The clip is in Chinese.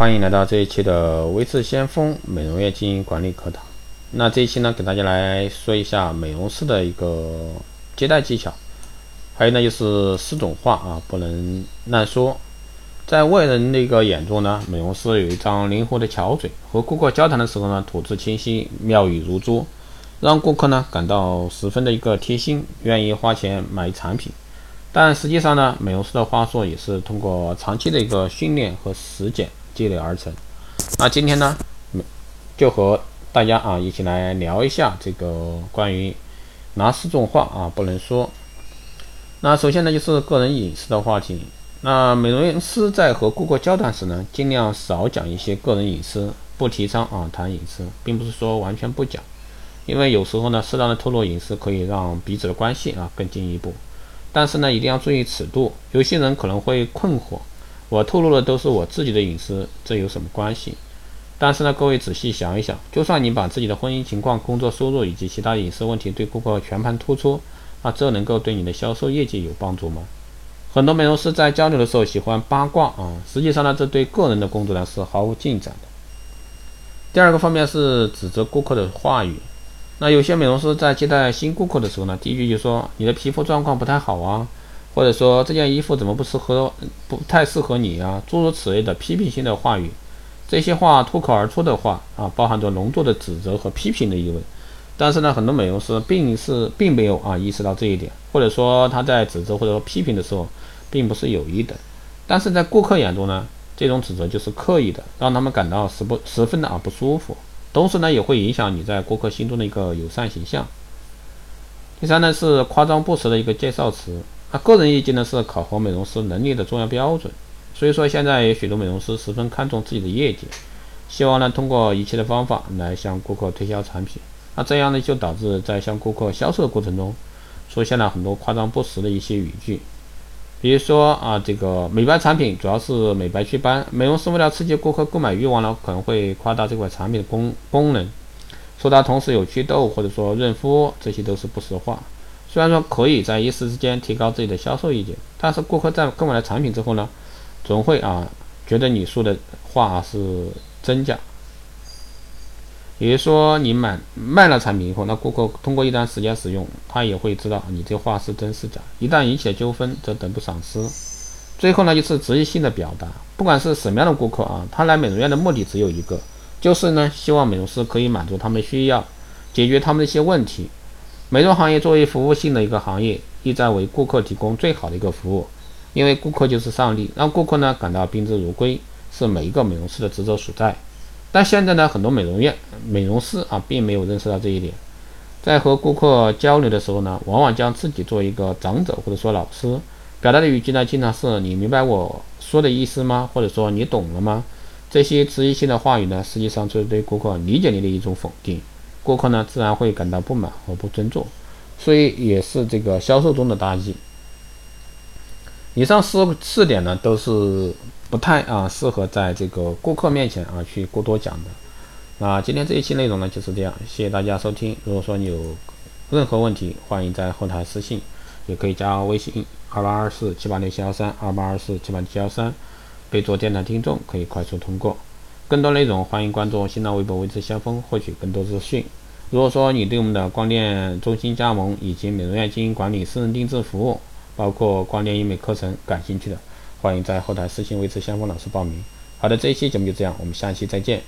欢迎来到这一期的微智先锋美容院经营管理课堂。那这一期呢，给大家来说一下美容师的一个接待技巧，还有呢就是四种话啊不能乱说。在外人那个眼中呢，美容师有一张灵活的巧嘴，和顾客交谈的时候呢，吐字清晰，妙语如珠，让顾客呢感到十分的一个贴心，愿意花钱买产品。但实际上呢，美容师的话术也是通过长期的一个训练和实践积累而成。那今天呢，就和大家啊一起来聊一下这个关于哪四种话啊不能说。那首先呢，就是个人隐私的话题。那美容师在和顾客交谈时呢，尽量少讲一些个人隐私，不提倡啊谈隐私，并不是说完全不讲，因为有时候呢，适当的透露隐私可以让彼此的关系啊更进一步。但是呢，一定要注意尺度。有些人可能会困惑：我透露的都是我自己的隐私，这有什么关系？但是呢，各位仔细想一想，就算你把自己的婚姻情况、工作收入以及其他隐私问题对顾客全盘突出，那这能够对你的销售业绩有帮助吗？很多美容师在交流的时候喜欢八卦啊，实际上呢，这对个人的工作呢是毫无进展的。第二个方面是指责顾客的话语。那有些美容师在接待新顾客的时候呢，第一句就说你的皮肤状况不太好啊，或者说这件衣服怎么不适合，不太适合你啊，诸如此类的批评性的话语。这些话脱口而出的话啊，包含着浓重的指责和批评的意味。但是呢，很多美容师并是并没有啊意识到这一点，或者说他在指责或者说批评的时候，并不是有意的。但是在顾客眼中呢，这种指责就是刻意的，让他们感到十不十分的啊不舒服。同时呢，也会影响你在顾客心中的一个友善形象。第三呢，是夸张不实的一个介绍词。那个人意见呢，是考核美容师能力的重要标准。所以说，现在有许多美容师十分看重自己的业绩，希望呢通过一切的方法来向顾客推销产品。那这样呢，就导致在向顾客销售的过程中，出现了很多夸张不实的一些语句。比如说啊，这个美白产品主要是美白祛斑，美容师为了刺激顾客购买欲望呢，可能会夸大这款产品的功功能，说它同时有祛痘或者说润肤，这些都是不实话。虽然说可以在一时之间提高自己的销售意见，但是顾客在购买了产品之后呢，总会啊觉得你说的话是真假。也就是说，你买卖了产品以后，那顾客通过一段时间使用，他也会知道你这话是真是假。一旦引起了纠纷，则得不偿失。最后呢，就是职业性的表达。不管是什么样的顾客啊，他来美容院的目的只有一个，就是呢，希望美容师可以满足他们需要，解决他们的一些问题。美容行业作为服务性的一个行业，意在为顾客提供最好的一个服务。因为顾客就是上帝，让顾客呢感到宾至如归，是每一个美容师的职责所在。但现在呢，很多美容院、美容师啊，并没有认识到这一点，在和顾客交流的时候呢，往往将自己作为一个长者或者说老师，表达的语句呢，经常是你明白我说的意思吗？或者说你懂了吗？这些质疑性的话语呢，实际上就是对顾客理解力的一种否定，顾客呢，自然会感到不满和不尊重，所以也是这个销售中的大忌。以上四四点呢，都是。不太啊适合在这个顾客面前啊去过多讲的。那今天这一期内容呢就是这样，谢谢大家收听。如果说你有任何问题，欢迎在后台私信，也可以加微信二八二四七八六七幺三二八二四七八七幺三，备注电台听众可以快速通过。更多内容欢迎关注新浪微博“微知先锋”获取更多资讯。如果说你对我们的光电中心加盟以及美容院经营管理私人定制服务，包括光电医美课程感兴趣的，欢迎在后台私信维持先锋老师报名。好的，这一期节目就这样，我们下期再见。